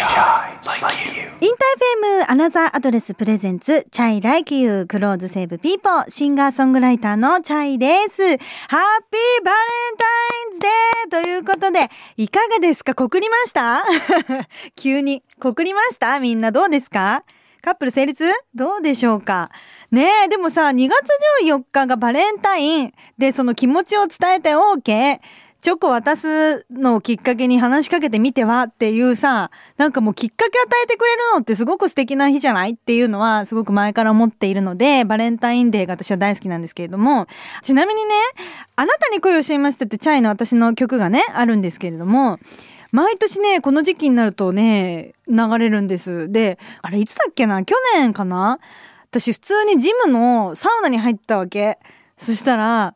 InterFM Another Address presents chay like you clothes save people シンガーソングライターの chay です。 Happy Valentine's Day ということで、いかがですか？告りました？急に。告りました？みんなどうですか？カップル成立？どうでしょうか？ねえ、でもさ、2月14日がバレンタインで、その気持ちを伝えて OK。チョコ渡すのをきっかけに話しかけてみてはっていうさ、なんかもうきっかけ与えてくれるのってすごく素敵な日じゃないっていうのはすごく前から思っているので、バレンタインデーが私は大好きなんですけれども、ちなみにね、あなたに恋をしていましたってチャイの私の曲がね、あるんですけれども、毎年ね、この時期になるとね、流れるんです。で、あれいつだっけな？去年かな？私普通にジムのサウナに入ったわけ。そしたら、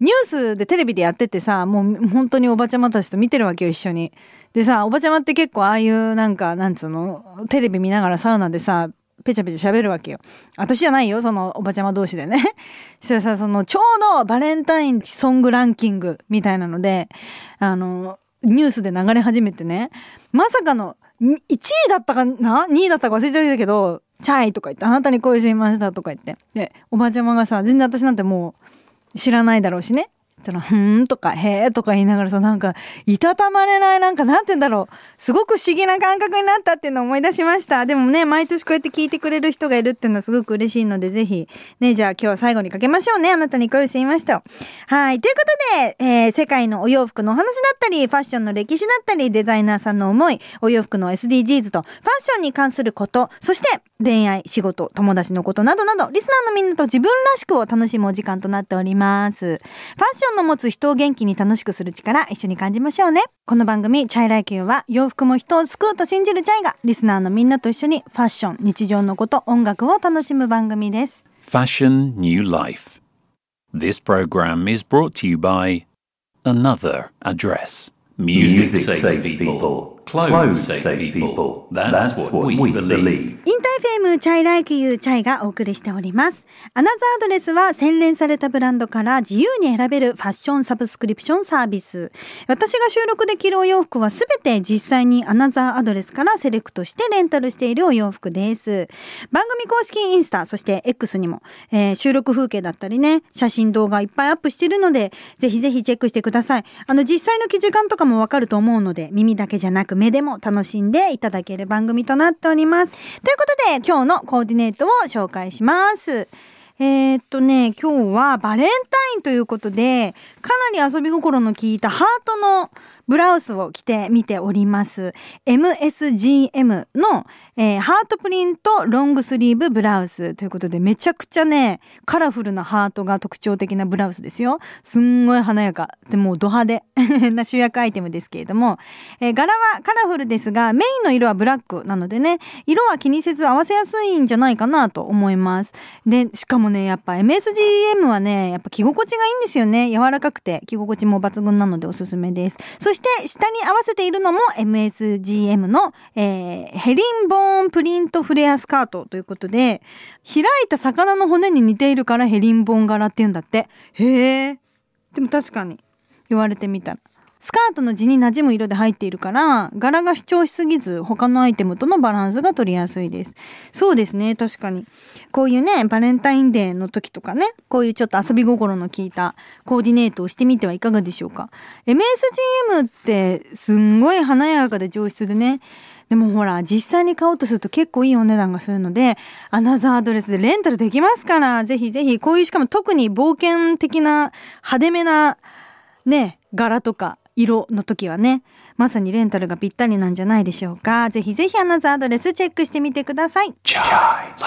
ニュースでテレビでやっててさもう本当におばちゃまたちと見てるわけよ一緒に。でさおばちゃまって結構ああいうなんかなんつうのテレビ見ながらサウナでさペチャペチャ喋るわけよ。私じゃないよそのおばちゃま同士でね。そしたらさそのちょうどバレンタインソングランキングみたいなのであのニュースで流れ始めてねまさかの1位だったかな？2位だったか忘れてたけど「チャイ」とか言って「あなたに恋しました」とか言ってでおばちゃまがさ全然私なんてもう知らないだろうしね。その、ふーんとか、へーとか言いながらさ、なんか、いたたまれない、なんか、なんて言うんだろう。すごく不思議な感覚になったっていうのを思い出しました。でもね、毎年こうやって聞いてくれる人がいるっていうのはすごく嬉しいので、ぜひ、ね、じゃあ今日は最後にかけましょうね。あなたに恋していました。はい。ということで、えー、世界のお洋服のお話だったり、ファッションの歴史だったり、デザイナーさんの思い、お洋服の SDGs と、ファッションに関すること、そして、恋愛、仕事、友達のことなどなど、リスナーのみんなと自分らしくを楽しむお時間となっております。ファッションの持つ人を元気に楽しくする力、一緒に感じましょうね。この番組、 chay like you は、洋服も人を救うと信じる chay が、リスナーのみんなと一緒に、ファッション、日常のこと、音楽を楽しむ番組です。Fashion New Life. This program is brought to you by Another Address. Music, saves people. Clothes save people. That's, what, we, believe. InterFM chay like you chay がお送りしております。アナザーアドレスは洗練されたブランドから自由に選べるファッションサブスクリプションサービス。私が収録できるお洋服はすべて実際にアナザーアドレスからセレクトしてレンタルしているお洋服です。番組公式インスタ、そして X にも、えー収録風景だったりね、写真動画いっぱいアップしてるので、ぜひぜひチェックしてください。あの実際の記事感とかもわかると思うので、耳だけじゃなく目でも楽しんでいただける番組となっております。ということで、今日のコーディネートを紹介します。えーっとね、今日はバレンタインということで、かなり遊び心の効いたハートのブラウスを着てみております。MSGM の、えーハートプリントロングスリーブブラウスということで、めちゃくちゃね、カラフルなハートが特徴的なブラウスですよ。すんごい華やか。でもうド派手 な主役アイテムですけれども、えー柄はカラフルですが、メインの色はブラックなのでね、色は気にせず合わせやすいんじゃないかなと思います。で、しかもね、やっぱ MSGM はね、やっぱ着心地がいいんですよね。柔らかくて着心地も抜群なのでおすすめです。そして下に合わせているのも MSGM の、えーヘリンボーンプリントフレアスカートということで、開いた魚の骨に似ているからヘリンボーン柄って言うんだって。へえ。でも確かに言われてみたら。スカートの地に馴染む色で入っているから柄が主張しすぎず他のアイテムとのバランスが取りやすいです。そうですね確かに。こういうねバレンタインデーの時とかねこういうちょっと遊び心の効いたコーディネートをしてみてはいかがでしょうか。MSGM ってすんごい華やかで上質でねでもほら実際に買おうとすると結構いいお値段がするのでアナザードレスでレンタルできますからぜひぜひこういうしかも特に冒険的な派手めなね柄とか色の時はねまさにレンタルがぴったりなんじゃないでしょうかぜひぜひアナザーアドレスチェックしてみてください Chai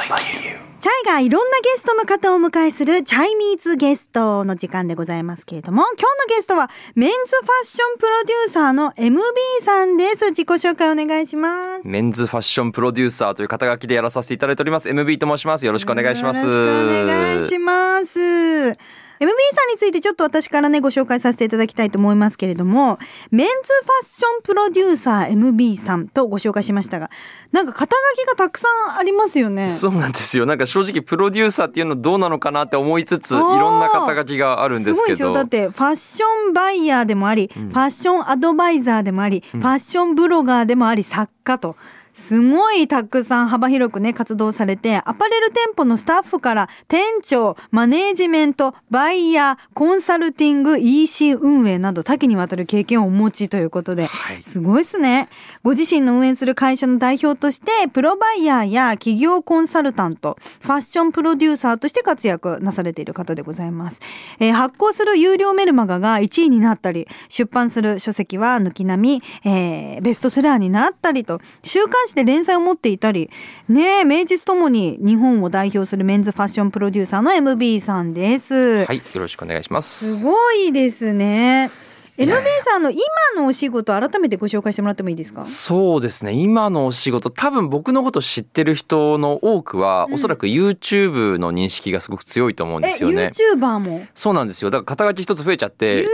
like you. チャイがいろんなゲストの方をお迎えするチャイミーツゲストの時間でございますけれども、今日のゲストはメンズファッションプロデューサーの MB さんです。自己紹介お願いします。メンズファッションプロデューサーという肩書きでやらさせていただいております MB と申しますよろしくお願いしますよろしくお願いします。MB さんについてちょっと私からね、ご紹介させていただきたいと思いますけれども、メンズファッションプロデューサー MB さんとご紹介しましたが、なんか肩書きがたくさんありますよね。そうなんですよなんか正直プロデューサーっていうのどうなのかなって思いつついろんな肩書きがあるんですけすごいですよ。どだって、ファッションバイヤーでもあり、ファッションアドバイザーでもあり、ファッションブロガーでもあり、作家と。すごいたくさん幅広くね、活動されて、アパレル店舗のスタッフから店長、マネージメント、バイヤー、コンサルティング、EC 運営など多岐にわたる経験をお持ちということで、はいすごいですね。ご自身の運営する会社の代表として、プロバイヤーや企業コンサルタント、ファッションプロデューサーとして活躍なされている方でございます。えー発行する有料メルマガが1位になったり、出版する書籍は軒並み、えーベストセラーになったりと、週刊誌で連載を持っていたり、ねえ、名実ともに日本を代表するメンズファッションプロデューサーの MB さんです。はいよろしくお願いしますすごいですね。MB さんの今のお仕事改めてご紹介してもらってもいいですか？そうですね今のお仕事多分僕のこと知ってる人の多くは、おそらく YouTube の認識がすごく強いと思うんでえ、すよね。YouTuber も？そうなんですよ。だから肩書き一つ増えちゃって。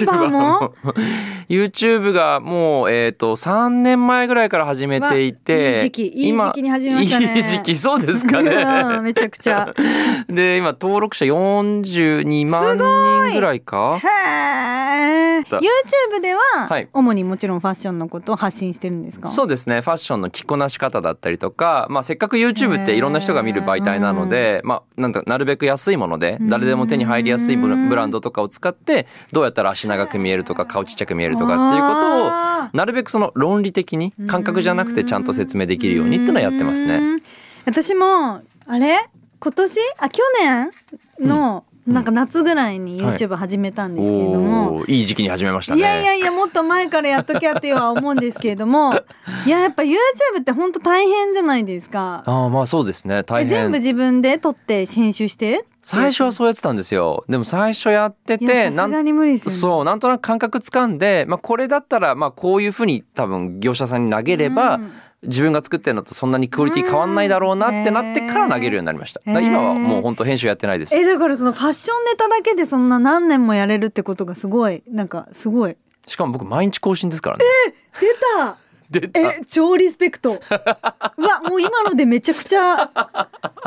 YouTuber も？YouTube がもう、えっ、と、3年前ぐらいから始めていて。わいい時期いい時期に始めましたねいい時期、そうですかうんね。めちゃくちゃ。で、今、登録者42万人ぐらいか？へー YouTube では、はい。主にもちろんファッションのことを発信してるんですか？そうですね。ファッションの着こなし方だったりとか、まあ、せっかく YouTube っていろんな人が見る媒体なので、まあ、なんだなるべく安いもので誰でも手に入りやすいブランドとかを使ってどうやったら足長く見えるとか顔ちっちゃく見えるとかっていうことをあなるべくその論理的に感覚じゃなくてちゃんと説明できるようにっていうのはやってますね。うん。私もあれ？今年？あ去年？の、なんか夏ぐらいにはい YouTube 始めたんですけれども、おーいい時期に始めましたね。いやいやいやもっと前からやっときゃっては思うんですけれども いややっぱ YouTube って本当大変じゃないですか。ああまあそうですね大え全部変。自分で撮って編集して最初はそうやってたんですよ。でも最初やっててさすがに無理ですよね。そうなんとなく感覚つかんで、まあ、これだったらまあこういうふうに多分業者さんに投げれば、うん自分が作ってるのとそんなにクオリティ変わんないだろうなってなってから投げるようになりました。今はもう本当編集やってないです。えだからそのファッションネタだけでそんな何年もやれるってことがすごいなんかすごいしかも僕毎日更新ですからね。出た 出た。え超リスペクトうわもう今のでめちゃくちゃ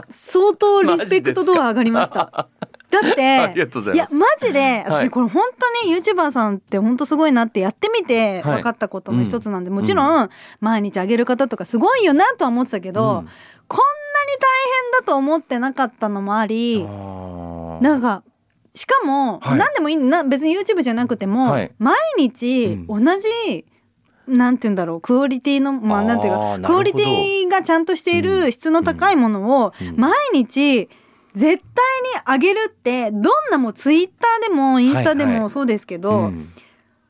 相当リスペクト度は上がりましただって ありがとうございます。やマジではい。私これ本当に YouTuber さんって本当すごいなってやってみてはい。分かったことの一つなんで、もちろん毎日あげる方とかすごいよなとは思ってたけど、うん。こんなに大変だと思ってなかったのもあり、なんかしかも、はい。何でもいいな別に YouTube じゃなくても、はい。毎日同じ、なんて言うんだろうクオリティのまあなんていうかクオリティがちゃんとしている質の高いものを毎日絶対にあげるってどんなもうツイッターでもインスタではいはいもそうですけど、うん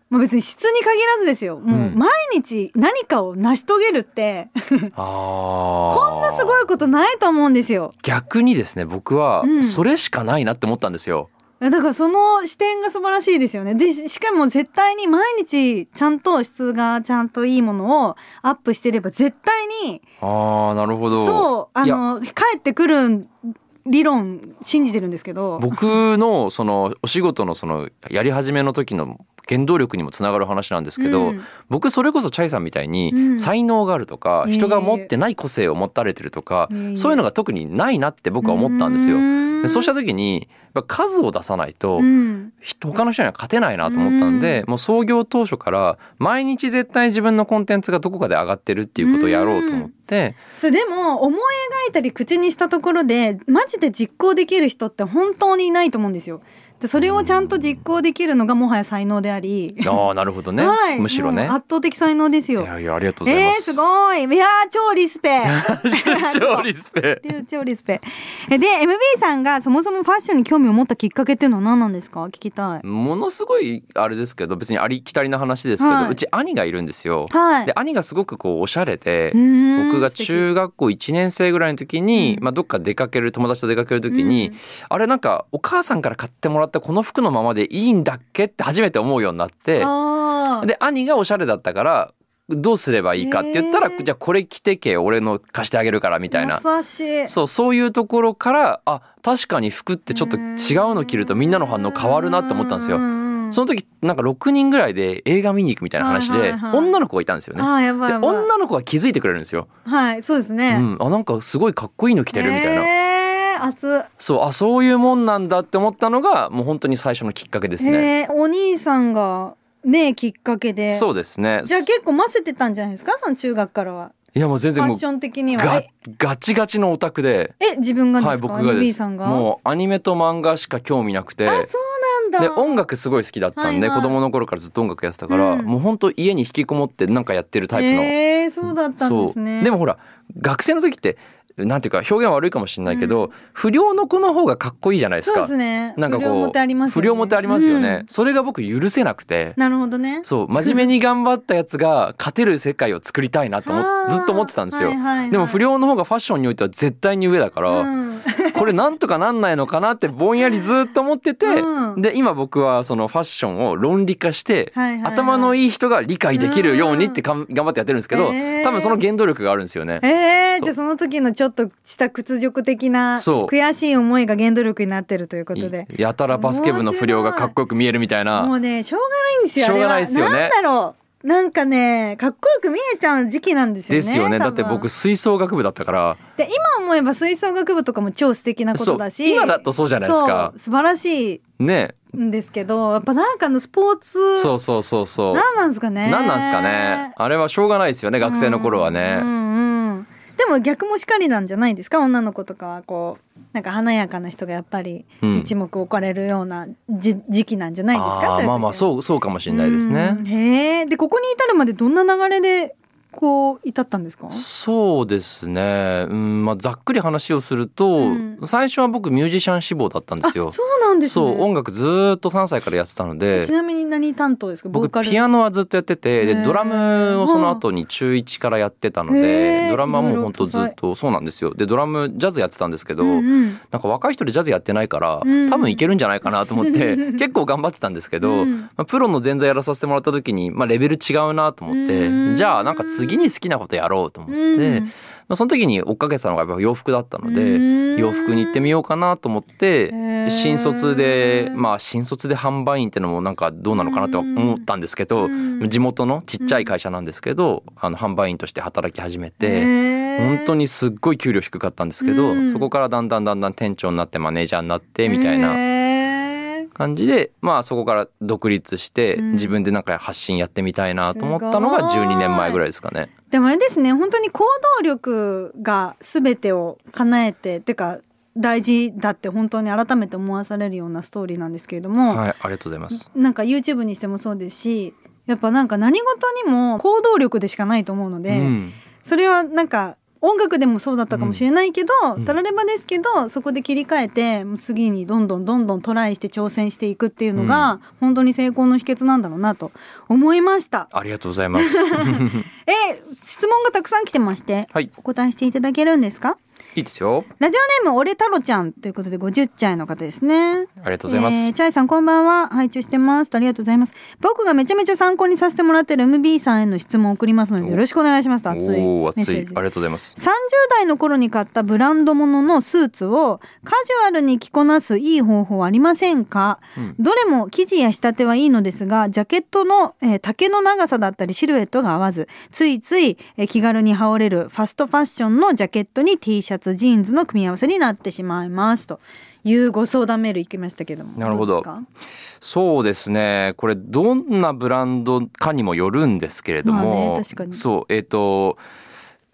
まあ、別に質に限らずですよもううん毎日何かを成し遂げるってあ こんなすごいことないと思うんですよ。逆にですね僕はうんそれしかないなって思ったんですよ。だからその視点が素晴らしいですよね。で、ししかも絶対に毎日ちゃんと質がちゃんといいものをアップしてれば絶対に、ああなるほど。そう、あの、帰ってくる理論信じてるんですけど。僕のそのお仕事のそのやり始めの時の原動力にもつながる話なんですけど、うん。僕それこそチャイさんみたいにうん。才能があるとか、いえいえ。人が持ってない個性を持たれてるとか、いえいえ。そういうのが特にないなって僕は思ったんですよ。うん。でそうした時に数を出さないと、うん。ひ他の人には勝てないなと思ったんで、もう創業当初から毎日絶対自分のコンテンツがどこかで上がってるっていうことをやろうと思って、それでも思い描いたり口にしたところでマジで実行できる人って本当にいないと思うんですよ。でそれをちゃんと実行できるのがもはや才能であり、ああなるほどね、はい、むしろね。圧倒的才能ですよ。いやいやありがとうございえー、ます。すごい。いやー、超リスペ。超リスペ。超リスペ。えで、MB さんがそもそもファッションに興味を持ったきっかけっていうのは何なんですか？聞きたい。ものすごいあれですけど別にありきたりな話ですけど、はいうち兄がいるんですよ。はいで兄がすごくこうおしゃれで僕が中学校1年生ぐらいの時に、うんまあ、どっか出かける友達と出かける時に、うんあれなんかお母さんから買ってもらったこの服のままでいいんだっけって初めて思うようになって。で兄がおしゃれだったからどうすればいいかって言ったら、じゃあこれ着てけ俺の貸してあげるからみたいな。そうそういうところからあ確かに服ってちょっと違うの着るとみんなの反応変わるなって思ったんですよ。その時なんか6人ぐらいで映画見に行くみたいな話で女の子がいたんですよね。で女の子が気づいてくれるんですよ。はいそうですね、うん、あなんかすごいかっこいいの着てるみたいな。えー、熱っ。そうあそういうもんなんだって思ったのがもう本当に最初のきっかけですね。へーお兄さんがねきっかけで。そうですね。じゃあ結構混ぜてたんじゃないですか？その中学からは。いやもう全然もうファッション的には。ガチガチのオタクで。え自分がではいすか、僕がです。さんが？もうアニメと漫画しか興味なくて。あそうなんだ。で音楽すごい好きだったんで、はいはい。子供の頃からずっと音楽やってたから、うん。もう本当家に引きこもってなんかやってるタイプの、えー、そうだったんですね。でもほら学生の時ってなんていうか表現悪いかもしれないけど、不良の子の方がかっこいいじゃないですか。そうですね。なんかこう不良モテありますよね。不良モテありますよね、うん。それが僕許せなくて。なるほどね。そう真面目に頑張ったやつが勝てる世界を作りたいなとずっと思ってたんですよ、はいはいはい。でも不良の方がファッションにおいては絶対に上だから、うんこれなんとかなんないのかなってぼんやりずっと思ってて、うん。で今僕はそのファッションを論理化して、はいはいはい頭のいい人が理解できるようにってかん頑張ってやってるんですけど、へー。多分その原動力があるんですよね。えー、じゃあその時のちょっとした屈辱的な悔しい思いが原動力になってるということで。やたらバスケ部の不良がかっこよく見えるみたいもな。うねしょうがないんですよしょうがないですよね。なんだろうなんかねかっこよく見えちゃう時期なんですよねですよね。だって僕吹奏楽部だったから。で今思えば吹奏楽部とかも超素敵なことだし今だとそうじゃないですか素晴らしね。いんですけどやっぱなんかあのスポーツそうそうそうそう。何なんですかね何なんですかね。あれはしょうがないですよね。学生の頃はね。うんうんうんでも逆もしかりなんじゃないですか？女の子とかはこうなんか華やかな人がやっぱりうん。一目置かれるようなじ、時期なんじゃないですか？まあまあうそうそうかもしれないですね。ん。へえでここに至るまでどんな流れでこう至ったんですか？そうですね、うんまあ、ざっくり話をすると、うん。最初は僕ミュージシャン志望だったんですよ。そうなんですね。そう音楽ずーっと3歳からやってたのでちなみに何担当ですか？僕ピアノはずっとやっててでドラムをその後に中1からやってたのでドラムはもう本当いろいろずっとそうなんですよ。でドラムジャズやってたんですけど、うんうん。なんか若い人でジャズやってないからうん多分いけるんじゃないかなと思って 結構頑張ってたんですけど、うん。まあ、プロの前座やらさせてもらった時に、まあ、レベル違うなと思ってうん。じゃあなんか次に好きなことやろうと思って。うん。まあ、その時に追っかけてたのがやっぱ洋服だったのうでん。洋服に行ってみようかなと思って新卒でまあ新卒で販売員ってのもなんかどうなのかなって思ったんですけどうん。地元のちっちゃい会社なんですけどあの販売員として働き始めて本当にすっごい給料低かったんですけどうん。そこからだんだんだんだん店長になってマネージャーになってみたいな感じでまあそこから独立してうん自分でなんか発信やってみたいなと思ったのがすごい12年前ぐらいですかね。でもあれですね本当に行動力が全てを叶えててか大事だって本当に改めて思わされるようなストーリーなんですけれども、はいありがとうございます。なんか YouTube にしてもそうですしやっぱなんか何事にも行動力でしかないと思うので、うんそれはなんか音楽でもそうだったかもしれないけど、うん。たらればですけどそこで切り替えてもう次にどんどんどんどんトライして挑戦していくっていうのが、本当に成功の秘訣なんだろうなと思いました。ありがとうございます。え質問がたくさん来てまして、はい。お答えしていただけるんですか？いいですよ。ラジオネーム俺太郎ちゃんということで50歳の方ですね。ありがとうございます。えーチャイさんこんばんは。拝聴してます。ありがとうございます。僕がめちゃめちゃ参考にさせてもらってる MB さんへの質問を送りますのでよろしくお願いしますと熱いメッセージ。りがとうございます。30代の頃に買ったブランド物のスーツをカジュアルに着こなすいい方法はありませんか、うん。どれも生地や仕立てはいいのですがジャケットの、えー丈の長さだったりシルエットが合わずついつい、えー気軽に羽織れるファストファッションのジャケットに T シャツジーンズの組み合わせになってしまいますというご相談メールいきましたけどもなるほどそうですね。これどんなブランドかにもよるんですけれどまあも、ね確かにそうえっ、と。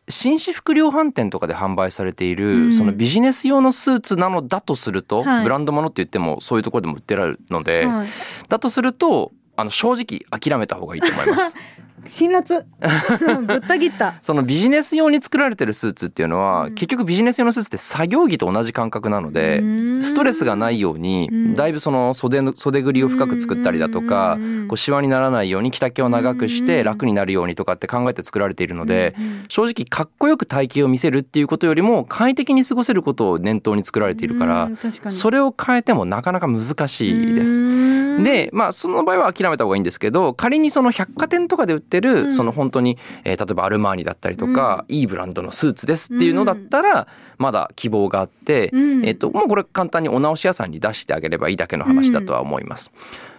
紳士服量販店とかで販売されている、うんそのビジネス用のスーツなのだとすると、はいブランドものって言ってもそういうところでも売ってられるので、はいだとするとあの正直諦めた方がいいと思います。辛辣。ぶった切った。そのビジネス用に作られてるスーツっていうのは、うん。結局ビジネス用のスーツって作業着と同じ感覚なので、うん。ストレスがないように、うん。だいぶその袖の袖ぐりを深く作ったりだとか、うん。こうシワにならないように着丈を長くしうん。て楽になるようにとかって考えて作られているので、うん。正直かっこよく体型を見せるっていうことよりも快適に過ごせることを念頭に作られているから、それを変えてもなかなか難しいです。うん。でまあその場合は諦めた方がいいんですけど仮にその百貨店とかで売ってってる、その本当に、えー例えばアルマーニだったりとか、いいブランドのスーツですっていうのだったらまだ希望があって、うん。えっともうこれ簡単にお直し屋さんに出してあげればいいだけの話だとは思います。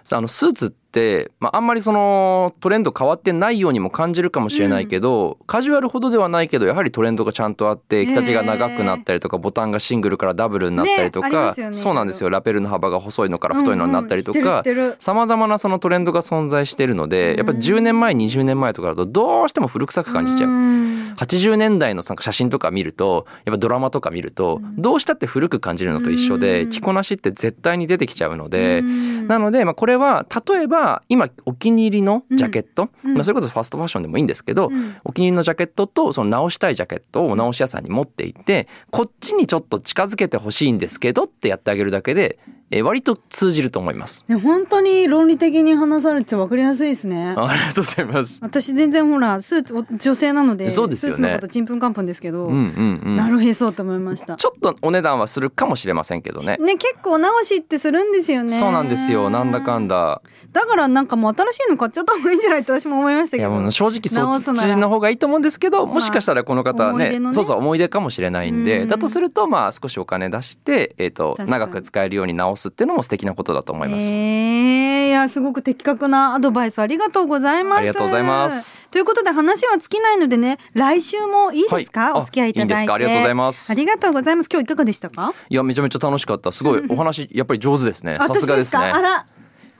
さああのスーツって、まあ、あんまりそのトレンド変わってないようにも感じるかもしれないけど、カジュアルほどではないけどやはりトレンドがちゃんとあって着丈が長くなったりとかボタンがシングルからダブルになったりとか、ねね。そうなんですよ。ラペルの幅が細いのから太いのになったりとかさまざまなそのトレンドが存在しているのでやっぱり10年前20年前とかだとどうしても古臭く感じちゃう。うん。80年代の写真とか見るとやっぱドラマとか見るとどうしたって古く感じるのと一緒でうん。着こなしって絶対に出てきちゃうのでうん。なのでまあこれは例えば今お気に入りのジャケット。うん。まあそれこそファストファッションでもいいんですけどうん。お気に入りのジャケットとその直したいジャケットをお直し屋さんに持っていってこっちにちょっと近づけてほしいんですけどってやってあげるだけでえー割と通じると思います。ね本当に論理的に話されて分かりやすいですね。ありがとうございます。私全然ほらスーツお女性なのでそうですよねスーツのことちんぷんかんぷんですけど、うんうんうん。なるへそと思いました。ちょっとお値段はするかもしれませんけどね。ね結構直しってするんですよね。そうなんですよ。なんだかんだ。だからなんかもう新しいの買っちゃった方がいいんじゃないって私も思いましたけど。いやもう正直そっちの方がいいと思うんですけど、もしかしたらこの方はね,、思い出のねそうそう思い出かもしれないんで、うんだとするとまあ少しお金出して、えー、と長く使えるように直すっていうのも素敵なことだと思います。えー、いやすごく的確なアドバイスありがとうございます。ありがとうございます。ということで話は尽きないのでね来週もいいですか、はいあお付き合いいただいて。いいんですか？ありがとうございます。ありがとうございます。今日いかがでしたか？いやめちゃめちゃ楽しかった。すごい。お話やっぱり上手ですね。さすがですね。あら。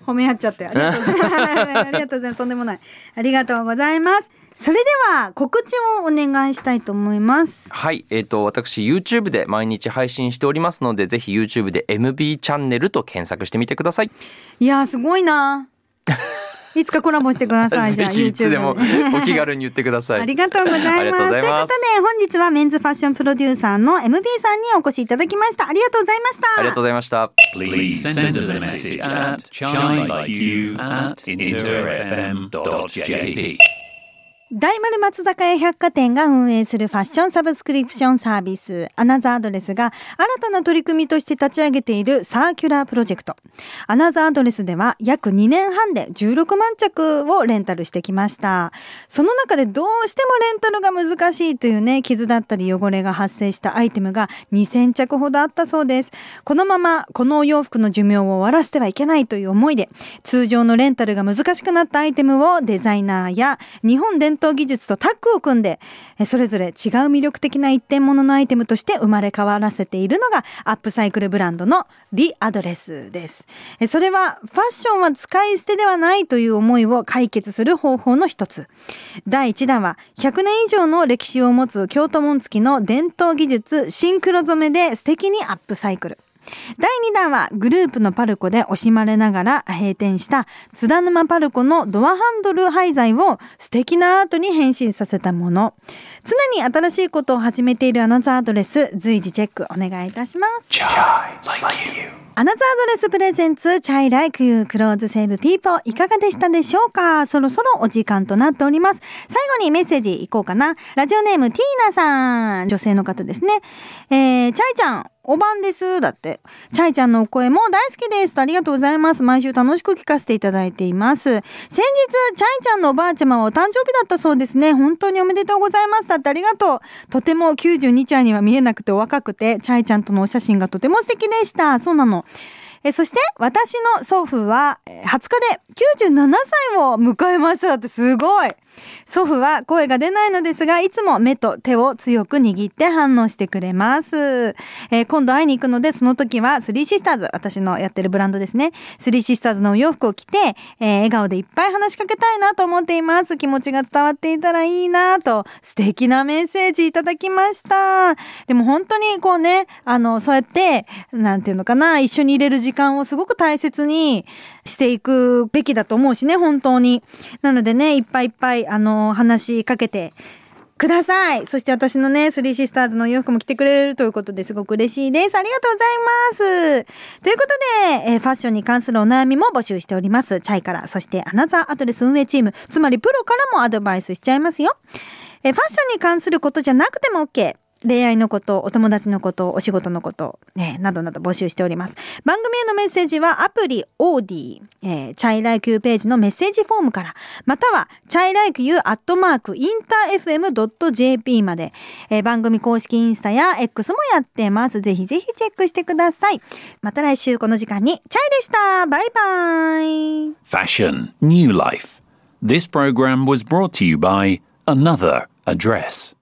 褒め合っちゃって。ありがとうございます。ありがとうございます。とんでもないありがとうございますそれでは告知をお願いしたいと思いますはい、えっ、と私 YouTube で毎日配信しておりますので、ぜひ YouTube で MB チャンネルと検索してみてください。いやーすごいな いつかコラボしてくださいじゃあぜひいつでも YouTube お気軽に言ってください。ありがとうございます。といますということで、本日はメンズファッションプロデューサーの MB さんにお越しいただきました。ありがとうございました。ありがとうございました。Please send us a message at chay at interfm.jp. 大丸松坂屋百貨店が運営するファッションサブスクリプションサービス Another Address が新たな取り組みとして立ち上げているサーキュラープロジェクト。 Another Address では約2年半で16万着をレンタルしてきました。その中でどうしてもレンタルが難しいというね、傷だったり汚れが発生したアイテムが2000着ほどあったそうです。このままこのお洋服の寿命を終わらせてはいけないという思いで、通常のレンタルが難しくなったアイテムをデザイナーや日本伝統技術とタッグを組んで、えそれぞれ違う魅力的な一点物のアイテムとして生まれ変わらせているのがアップサイクルブランドのリアドレスです。えそれはファッションは使い捨てではないという思いを解決する方法の一つ。第1弾は100年以上の歴史を持つ京都紋付きの伝統技術シンクロ染めで素敵にアップサイクル。第2弾はグループのパルコで惜しまれながら閉店した津田沼パルコのドアハンドル廃材を素敵なアートに変身させたもの。常に新しいことを始めている Another Address 随時チェックお願いいたします。Chai like you. アナザードレスプレゼンツチャイライクユークローズセーブピーポーいかがでしたでしょうか？そろそろお時間となっております。最後にメッセージいこうかな。ラジオネームティーナさん。女性の方ですね。えー、チャイちゃん。おばんです。だって。チャイちゃんのお声も大好きです。ありがとうございます。毎週楽しく聞かせていただいています。先日、チャイちゃんのおばあちゃまはお誕生日だったそうですね。本当におめでとうございます。だってありがとう。とても92ちゃんには見えなくてお若くて、チャイちゃんとのお写真がとても素敵でした。そうなの。えそして私の祖父は20日で97歳を迎えましただってすごい祖父は声が出ないのですがいつも目と手を強く握って反応してくれます、えー今度会いに行くのでその時はスリーシスターズ私のやってるブランドですね。スリーシスターズのお洋服を着て、えー笑顔でいっぱい話しかけたいなと思っています。気持ちが伝わっていたらいいなと素敵なメッセージいただきました。でも本当にこうねあのそうやってなんていうのかな一緒に入れる時間をすごく大切にしていくべきだと思うしね本当に。なのでねいっぱいいっぱいあの話しかけてください。そして私のね、スリーシスターズの洋服も着てくれるということですごく嬉しいです。ありがとうございます。ということで、えーファッションに関するお悩みも募集しております。チャイから、そしてアナザーアドレス運営チーム、つまりプロからもアドバイスしちゃいますよ。えーファッションに関することじゃなくても OK。恋愛のこと、お友達のこと、お仕事のこと、ね、などなど募集しております。番組へのメッセージはアプリオーディ、えー、 chay like you ページのメッセージフォームから、または、 chay like you アットマーク interfm.jp まで、えー番組公式インスタや X もやってます。ぜひぜひチェックしてください。また来週この時間に、 chay でしたバイバイ Fashion, New Life. This program was brought to you by Another Address.